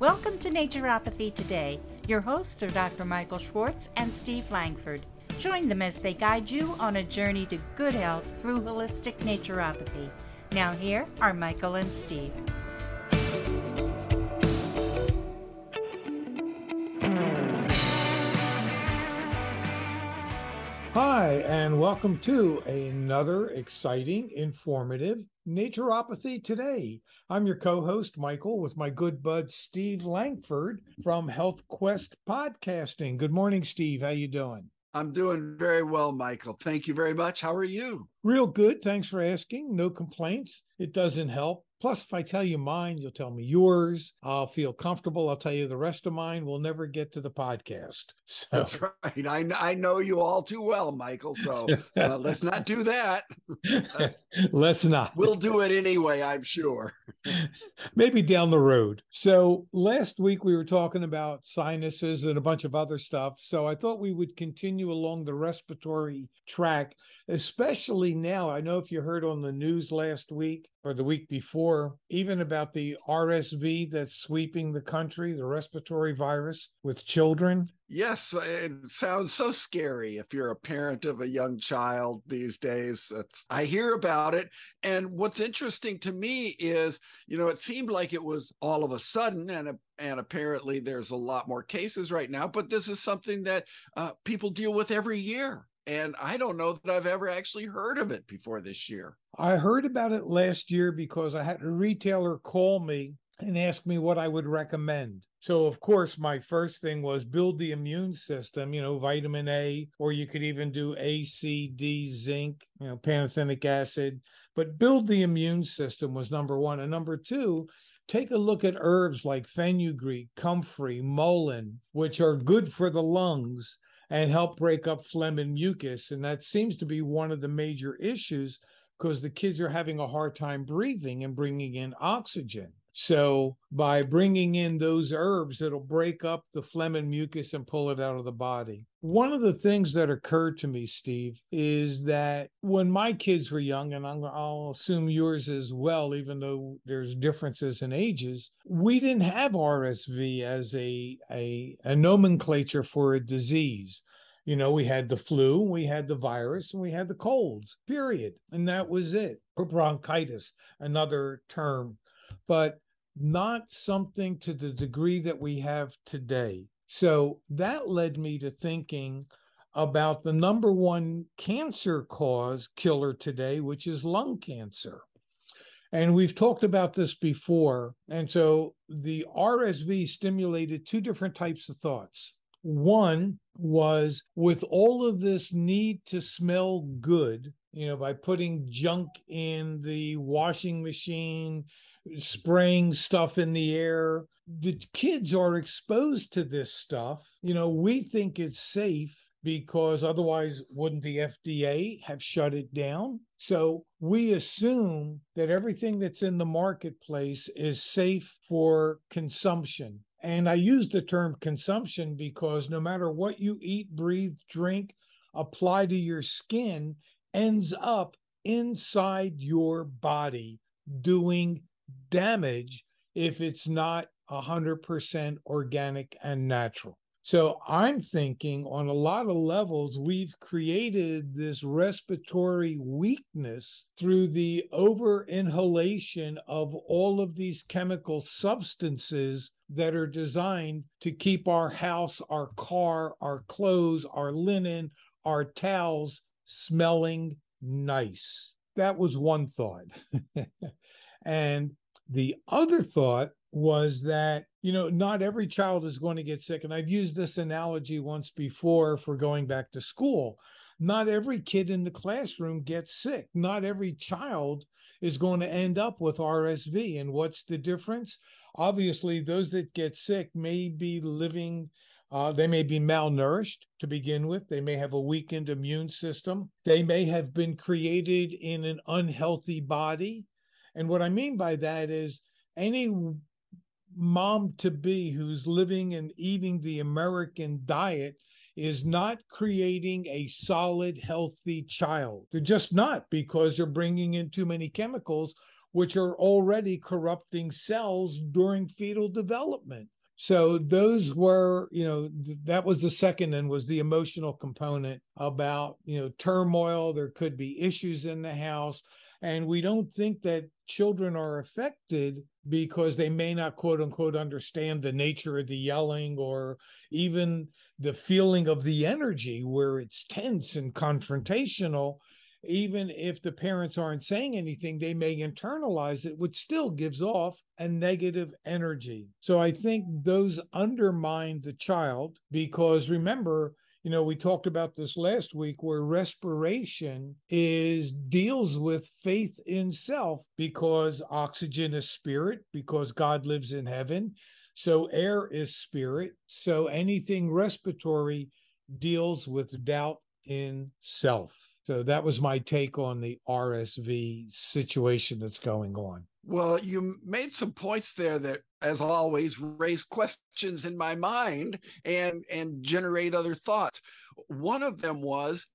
Welcome to Naturopathy Today. Your hosts are Dr. Michael Schwartz and Steve Langford. Join them as they guide you on a journey to good health through holistic naturopathy. Now, here are Michael and Steve. Hi, and welcome to another exciting, informative Naturopathy Today. I'm your co-host Michael with my good bud Steve Langford from Health Quest Podcasting. Good morning, Steve. How you doing? I'm doing very well, Michael. Thank you very much. How are you? Real good. Thanks for asking. No complaints. It doesn't help Plus, if I tell you mine, you'll tell me yours. I'll feel comfortable. I'll tell you the rest of mine. We'll never get to the podcast. So. That's right. I, I know you all too well, Michael. So uh, let's not do that. let's not. We'll do it anyway, I'm sure. Maybe down the road. So last week we were talking about sinuses and a bunch of other stuff. So I thought we would continue along the respiratory track especially now. I know if you heard on the news last week or the week before, even about the RSV that's sweeping the country, the respiratory virus with children. Yes, it sounds so scary if you're a parent of a young child these days. It's, I hear about it. And what's interesting to me is, you know, it seemed like it was all of a sudden, and, and apparently there's a lot more cases right now, but this is something that uh, people deal with every year and I don't know that I've ever actually heard of it before this year. I heard about it last year because I had a retailer call me and ask me what I would recommend. So, of course, my first thing was build the immune system, you know, vitamin A, or you could even do A, C, D, zinc, you know, pantothenic acid. But build the immune system was number one. And number two, take a look at herbs like fenugreek, comfrey, mullein, which are good for the lungs and help break up phlegm and mucus. And that seems to be one of the major issues because the kids are having a hard time breathing and bringing in oxygen. So by bringing in those herbs, it'll break up the phlegm and mucus and pull it out of the body. One of the things that occurred to me, Steve, is that when my kids were young, and I'll assume yours as well, even though there's differences in ages, we didn't have RSV as a, a, a nomenclature for a disease. You know, we had the flu, we had the virus, and we had the colds, period. And that was it. Or bronchitis, another term but not something to the degree that we have today. So that led me to thinking about the number one cancer cause killer today, which is lung cancer. And we've talked about this before. And so the RSV stimulated two different types of thoughts. One was with all of this need to smell good, you know, by putting junk in the washing machine, spraying stuff in the air. The kids are exposed to this stuff. You know, we think it's safe because otherwise, wouldn't the FDA have shut it down? So we assume that everything that's in the marketplace is safe for consumption. And I use the term consumption because no matter what you eat, breathe, drink, apply to your skin, ends up inside your body doing damage if it's not 100% organic and natural. So I'm thinking on a lot of levels, we've created this respiratory weakness through the over inhalation of all of these chemical substances that are designed to keep our house, our car, our clothes, our linen, our towels smelling nice. That was one thought. and the other thought was that, you know, not every child is going to get sick. And I've used this analogy once before for going back to school. Not every kid in the classroom gets sick. Not every child is going to end up with RSV. And what's the difference? Obviously, those that get sick may be living uh, they may be malnourished to begin with. They may have a weakened immune system. They may have been created in an unhealthy body. And what I mean by that is any mom to be who's living and eating the American diet is not creating a solid, healthy child. They're just not because they're bringing in too many chemicals which are already corrupting cells during fetal development. So those were, you know, th- that was the second and was the emotional component about, you know, turmoil. There could be issues in the house. And we don't think that children are affected because they may not, quote unquote, understand the nature of the yelling or even the feeling of the energy where it's tense and confrontational even if the parents aren't saying anything, they may internalize it, which still gives off a negative energy. So I think those undermine the child because remember, you know, we talked about this last week where respiration is deals with faith in self because oxygen is spirit, because God lives in heaven. So air is spirit. So anything respiratory deals with doubt in self. So that was my take on the RSV situation that's going on. Well, you made some points there that, as always, raise questions in my mind and and generate other thoughts. One of them was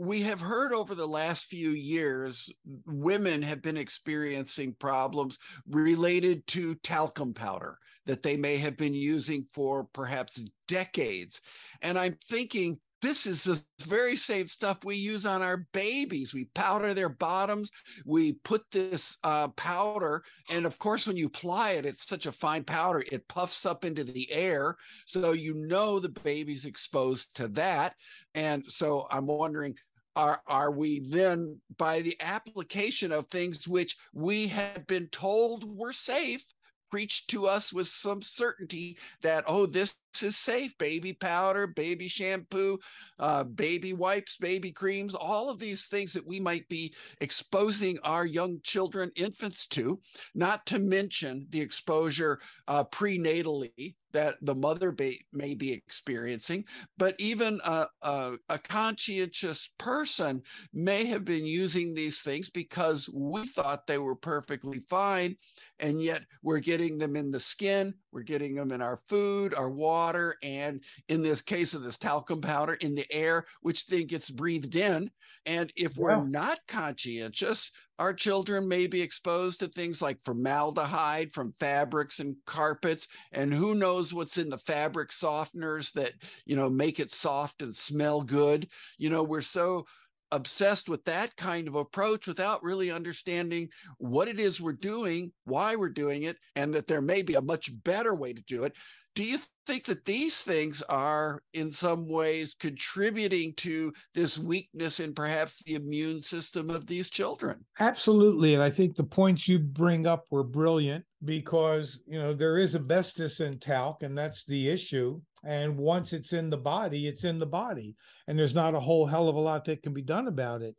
we have heard over the last few years women have been experiencing problems related to talcum powder that they may have been using for perhaps decades and i'm thinking this is the very same stuff we use on our babies. We powder their bottoms. We put this uh, powder, and of course, when you apply it, it's such a fine powder, it puffs up into the air. So you know the baby's exposed to that. And so I'm wondering are are we then by the application of things which we have been told were safe preached to us with some certainty that oh this is safe baby powder baby shampoo uh, baby wipes baby creams all of these things that we might be exposing our young children infants to not to mention the exposure uh, prenatally that the mother may be experiencing, but even a, a, a, conscientious person may have been using these things because we thought they were perfectly fine. And yet we're getting them in the skin, we're getting them in our food, our water, and in this case of this talcum powder, in the air, which then gets breathed in. And if yeah. we're not conscientious, our children may be exposed to things like formaldehyde from fabrics and carpets, and who knows what's in the fabric softeners that, you know, make it soft and smell good. You know, we're so obsessed with that kind of approach without really understanding what it is we're doing, why we're doing it, and that there may be a much better way to do it. Do you think that these things are in some ways contributing to this weakness in perhaps the immune system of these children? Absolutely. And I think the points you bring up were brilliant because, you know, there is asbestos in talc, and that's the issue. And once it's in the body, it's in the body. And there's not a whole hell of a lot that can be done about it.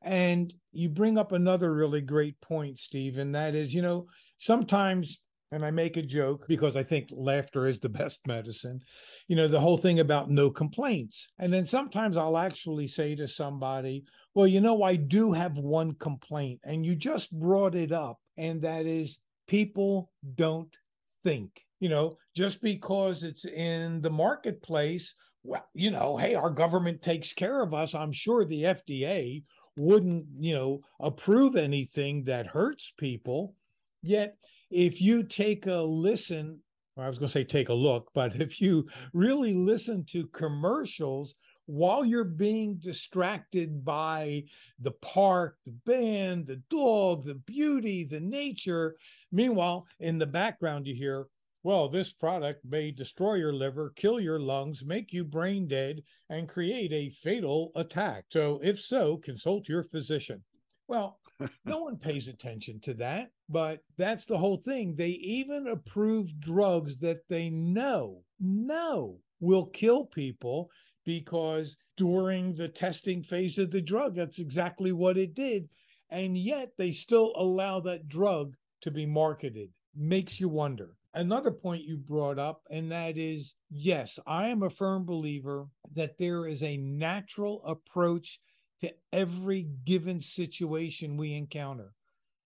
And you bring up another really great point, Steve, and that is, you know, sometimes and I make a joke because I think laughter is the best medicine. You know, the whole thing about no complaints. And then sometimes I'll actually say to somebody, well, you know, I do have one complaint, and you just brought it up, and that is people don't think. You know, just because it's in the marketplace, well, you know, hey, our government takes care of us. I'm sure the FDA wouldn't, you know, approve anything that hurts people. Yet if you take a listen, or I was going to say take a look, but if you really listen to commercials while you're being distracted by the park, the band, the dog, the beauty, the nature, meanwhile, in the background, you hear, well, this product may destroy your liver, kill your lungs, make you brain dead, and create a fatal attack. So, if so, consult your physician. Well, no one pays attention to that, but that's the whole thing. They even approve drugs that they know, know will kill people because during the testing phase of the drug, that's exactly what it did. And yet they still allow that drug to be marketed. Makes you wonder. Another point you brought up, and that is yes, I am a firm believer that there is a natural approach to every given situation we encounter.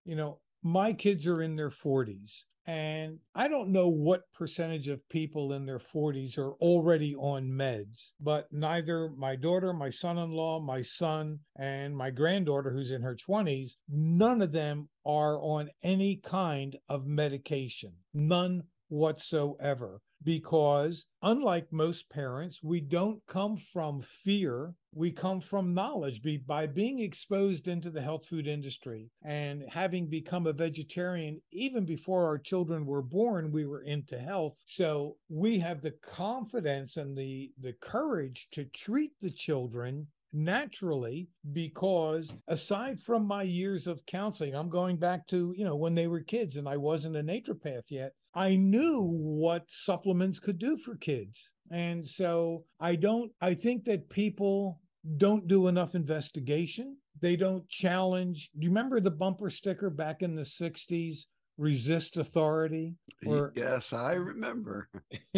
You know, my kids are in their 40s. And I don't know what percentage of people in their 40s are already on meds, but neither my daughter, my son in law, my son, and my granddaughter, who's in her 20s, none of them are on any kind of medication. None whatsoever because unlike most parents we don't come from fear we come from knowledge. Be, by being exposed into the health food industry and having become a vegetarian even before our children were born we were into health. So we have the confidence and the the courage to treat the children naturally because aside from my years of counseling i'm going back to you know when they were kids and i wasn't a naturopath yet I knew what supplements could do for kids. And so I don't, I think that people don't do enough investigation. They don't challenge. Do you remember the bumper sticker back in the 60s? Resist authority. Or, yes, I remember.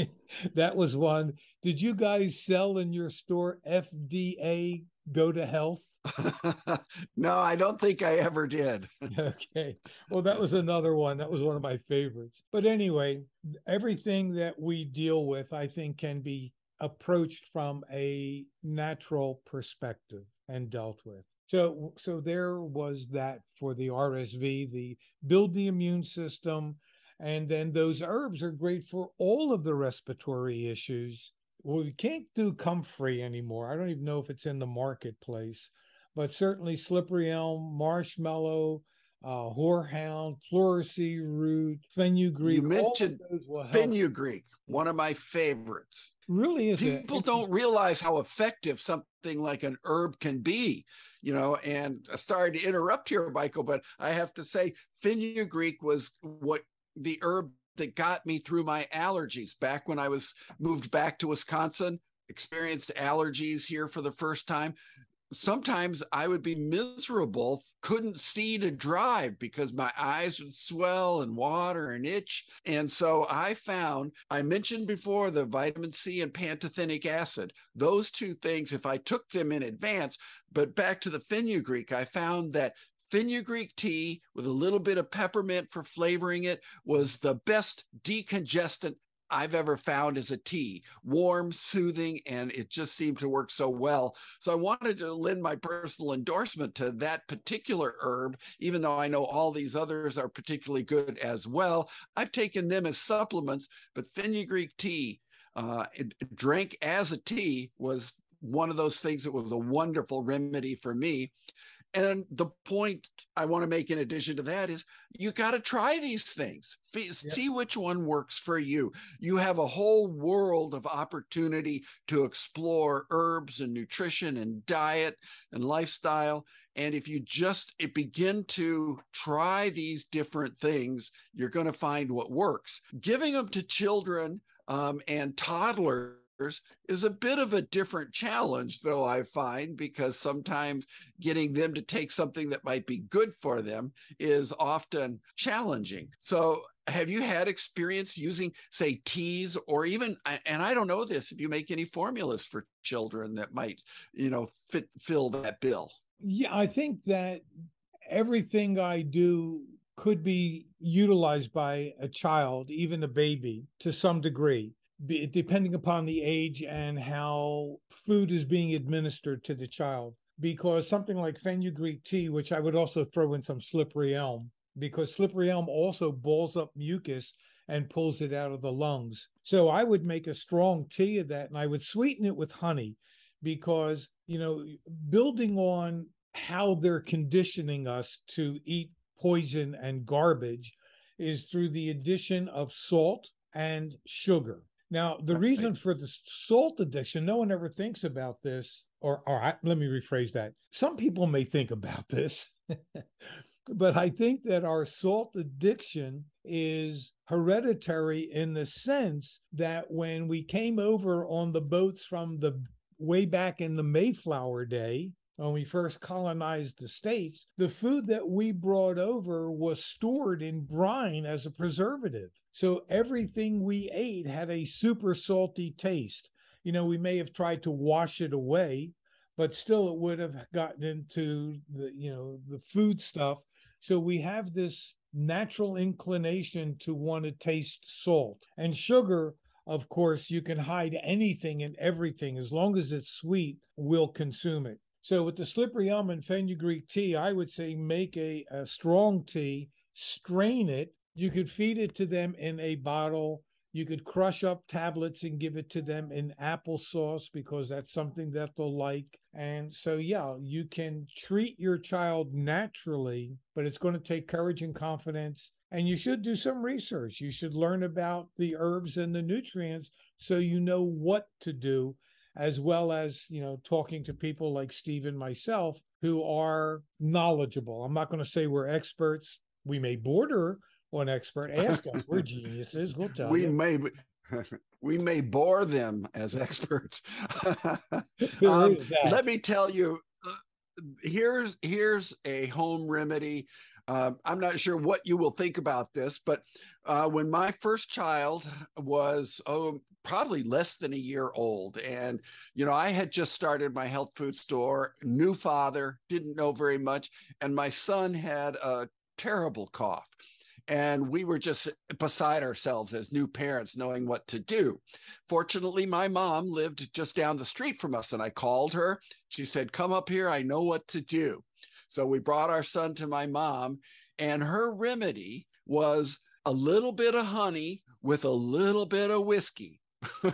that was one. Did you guys sell in your store FDA Go to Health? no, I don't think I ever did. okay. Well, that was another one. That was one of my favorites. But anyway, everything that we deal with, I think, can be approached from a natural perspective and dealt with. So, so there was that for the RSV, the build the immune system, and then those herbs are great for all of the respiratory issues. Well, we can't do comfrey anymore. I don't even know if it's in the marketplace but certainly slippery elm, marshmallow, uh, horehound, pleurisy root, fenugreek. You mentioned fenugreek, one of my favorites. Really is People don't realize how effective something like an herb can be, you know. And sorry to interrupt here, Michael, but I have to say fenugreek was what the herb that got me through my allergies. Back when I was moved back to Wisconsin experienced allergies here for the first time. Sometimes I would be miserable, couldn't see to drive because my eyes would swell and water and itch. And so I found, I mentioned before the vitamin C and pantothenic acid, those two things, if I took them in advance, but back to the fenugreek, I found that fenugreek tea with a little bit of peppermint for flavoring it was the best decongestant I've ever found as a tea, warm, soothing, and it just seemed to work so well. So I wanted to lend my personal endorsement to that particular herb, even though I know all these others are particularly good as well. I've taken them as supplements, but fenugreek tea, uh, drank as a tea, was one of those things that was a wonderful remedy for me. And the point I want to make in addition to that is you got to try these things. See yep. which one works for you. You have a whole world of opportunity to explore herbs and nutrition and diet and lifestyle. And if you just begin to try these different things, you're going to find what works. Giving them to children um, and toddlers is a bit of a different challenge, though I find, because sometimes getting them to take something that might be good for them is often challenging. So, have you had experience using, say, teas or even, and I don't know this, if you make any formulas for children that might, you know, fit fill that bill? Yeah, I think that everything I do could be utilized by a child, even a baby, to some degree depending upon the age and how food is being administered to the child. Because something like fenugreek tea, which I would also throw in some slippery elm, because slippery elm also balls up mucus and pulls it out of the lungs. So I would make a strong tea of that and I would sweeten it with honey because, you know, building on how they're conditioning us to eat poison and garbage is through the addition of salt and sugar. Now, the reason for the salt addiction, no one ever thinks about this, or, or I, let me rephrase that. Some people may think about this, but I think that our salt addiction is hereditary in the sense that when we came over on the boats from the way back in the Mayflower day, when we first colonized the states, the food that we brought over was stored in brine as a preservative. So everything we ate had a super salty taste. You know, we may have tried to wash it away, but still it would have gotten into the, you know, the food stuff. So we have this natural inclination to want to taste salt. And sugar, of course, you can hide anything and everything. As long as it's sweet, we'll consume it. So with the slippery elm and fenugreek tea, I would say make a, a strong tea, strain it. You could feed it to them in a bottle you could crush up tablets and give it to them in applesauce because that's something that they'll like. And so, yeah, you can treat your child naturally, but it's going to take courage and confidence. And you should do some research. You should learn about the herbs and the nutrients so you know what to do, as well as, you know, talking to people like Steve and myself who are knowledgeable. I'm not going to say we're experts. We may border one expert. Ask us. We're geniuses. We'll tell we you. may we may bore them as experts. um, let me tell you. Uh, here's here's a home remedy. Uh, I'm not sure what you will think about this, but uh, when my first child was oh probably less than a year old and you know i had just started my health food store new father didn't know very much and my son had a terrible cough and we were just beside ourselves as new parents knowing what to do. Fortunately my mom lived just down the street from us and i called her. She said come up here i know what to do. So we brought our son to my mom and her remedy was a little bit of honey with a little bit of whiskey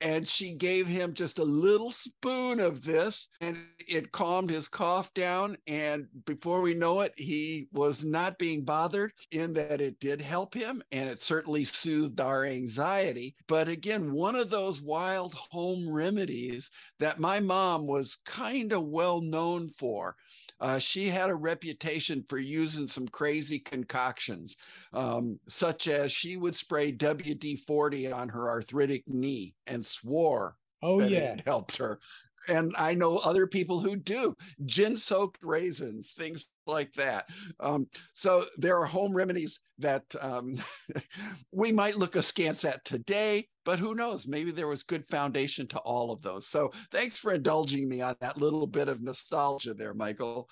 and she gave him just a little spoon of this and it calmed his cough down and before we know it he was not being bothered in that it did help him and it certainly soothed our anxiety. But again one of those wild home remedies that my mom was kind of well known for uh, she had a reputation for using some crazy concoctions, um, such as she would spray WD 40 on her arthritic knee and swore oh, yeah. it helped her. And I know other people who do gin soaked raisins, things like that. Um, so there are home remedies that um, we might look askance at today, but who knows? Maybe there was good foundation to all of those. So thanks for indulging me on that little bit of nostalgia there, Michael.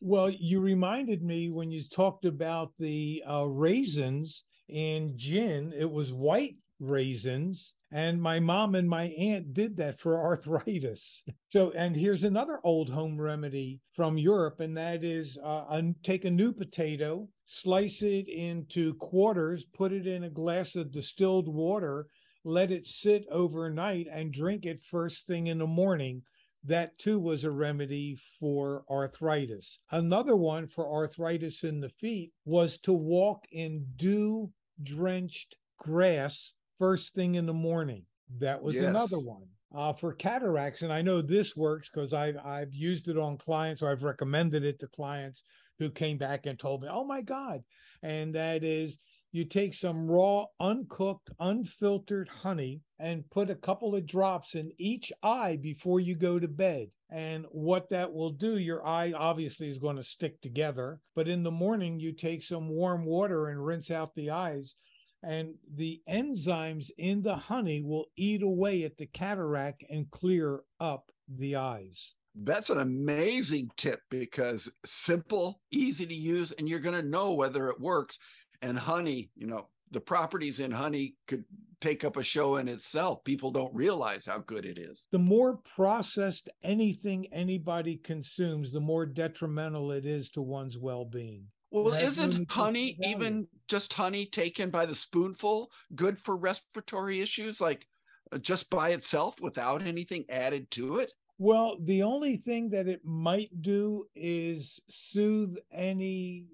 Well, you reminded me when you talked about the uh, raisins in gin, it was white raisins and my mom and my aunt did that for arthritis. So, and here's another old home remedy from Europe, and that is uh, take a new potato, slice it into quarters, put it in a glass of distilled water, let it sit overnight, and drink it first thing in the morning. That too was a remedy for arthritis. Another one for arthritis in the feet was to walk in dew drenched grass first thing in the morning. That was yes. another one. Uh, for cataracts, and I know this works because I've I've used it on clients or I've recommended it to clients who came back and told me, "Oh my God!" And that is, you take some raw, uncooked, unfiltered honey and put a couple of drops in each eye before you go to bed. And what that will do, your eye obviously is going to stick together. But in the morning, you take some warm water and rinse out the eyes and the enzymes in the honey will eat away at the cataract and clear up the eyes. That's an amazing tip because simple, easy to use, and you're going to know whether it works. And honey, you know, the properties in honey could take up a show in itself. People don't realize how good it is. The more processed anything anybody consumes, the more detrimental it is to one's well being. Well, isn't honey even just honey taken by the spoonful good for respiratory issues, like uh, just by itself without anything added to it? Well, the only thing that it might do is soothe any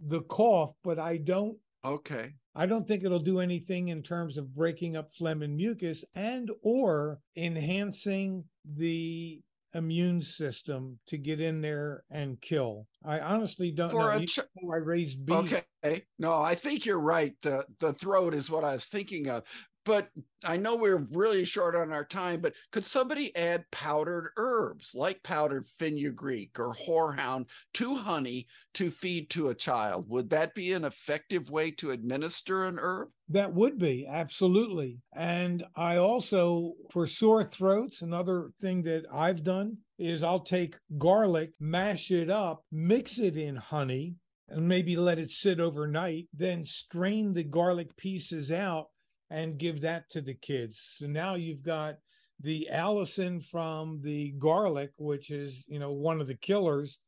the cough, but I don't okay. I don't think it'll do anything in terms of breaking up phlegm and mucus and or enhancing the immune system to get in there and kill. I honestly don't For know. A ch- I raised bees. Okay. No, I think you're right. The the throat is what I was thinking of but I know we're really short on our time, but could somebody add powdered herbs like powdered fenugreek or horehound to honey to feed to a child? Would that be an effective way to administer an herb? That would be absolutely. And I also, for sore throats, another thing that I've done is I'll take garlic, mash it up, mix it in honey, and maybe let it sit overnight, then strain the garlic pieces out and give that to the kids. So now you've got the allicin from the garlic, which is, you know, one of the killers,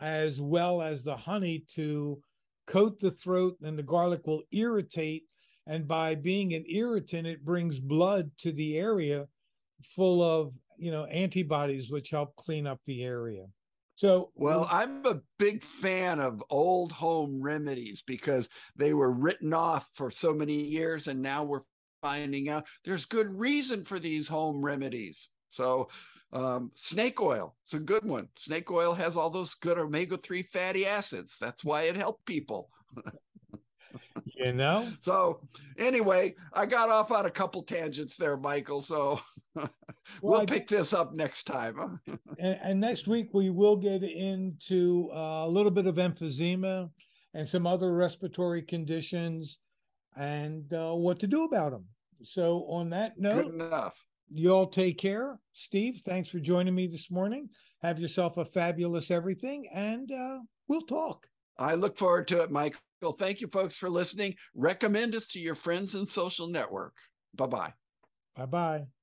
as well as the honey to coat the throat, and the garlic will irritate. And by being an irritant, it brings blood to the area full of, you know, antibodies, which help clean up the area. So, well, I'm a big fan of old home remedies because they were written off for so many years, and now we're finding out there's good reason for these home remedies. So, um, snake oil, it's a good one. Snake oil has all those good omega 3 fatty acids. That's why it helped people. you know? So, anyway, I got off on a couple tangents there, Michael. So, well, we'll pick this up next time. and, and, next week, we will get into uh, a little bit of emphysema and some other respiratory conditions and uh, what to do about them. So, on that note, good enough. You all take care. Steve, thanks for joining me this morning. Have yourself a fabulous everything, and uh, we'll talk. I look forward to it, Michael. Thank you, folks, for listening. Recommend us to your friends and social network. Bye bye. Bye bye.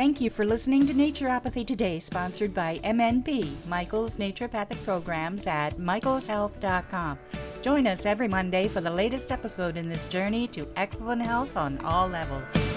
Thank you for listening to Naturopathy Today, sponsored by MNP, Michael's Naturopathic Programs at michaelshealth.com. Join us every Monday for the latest episode in this journey to excellent health on all levels.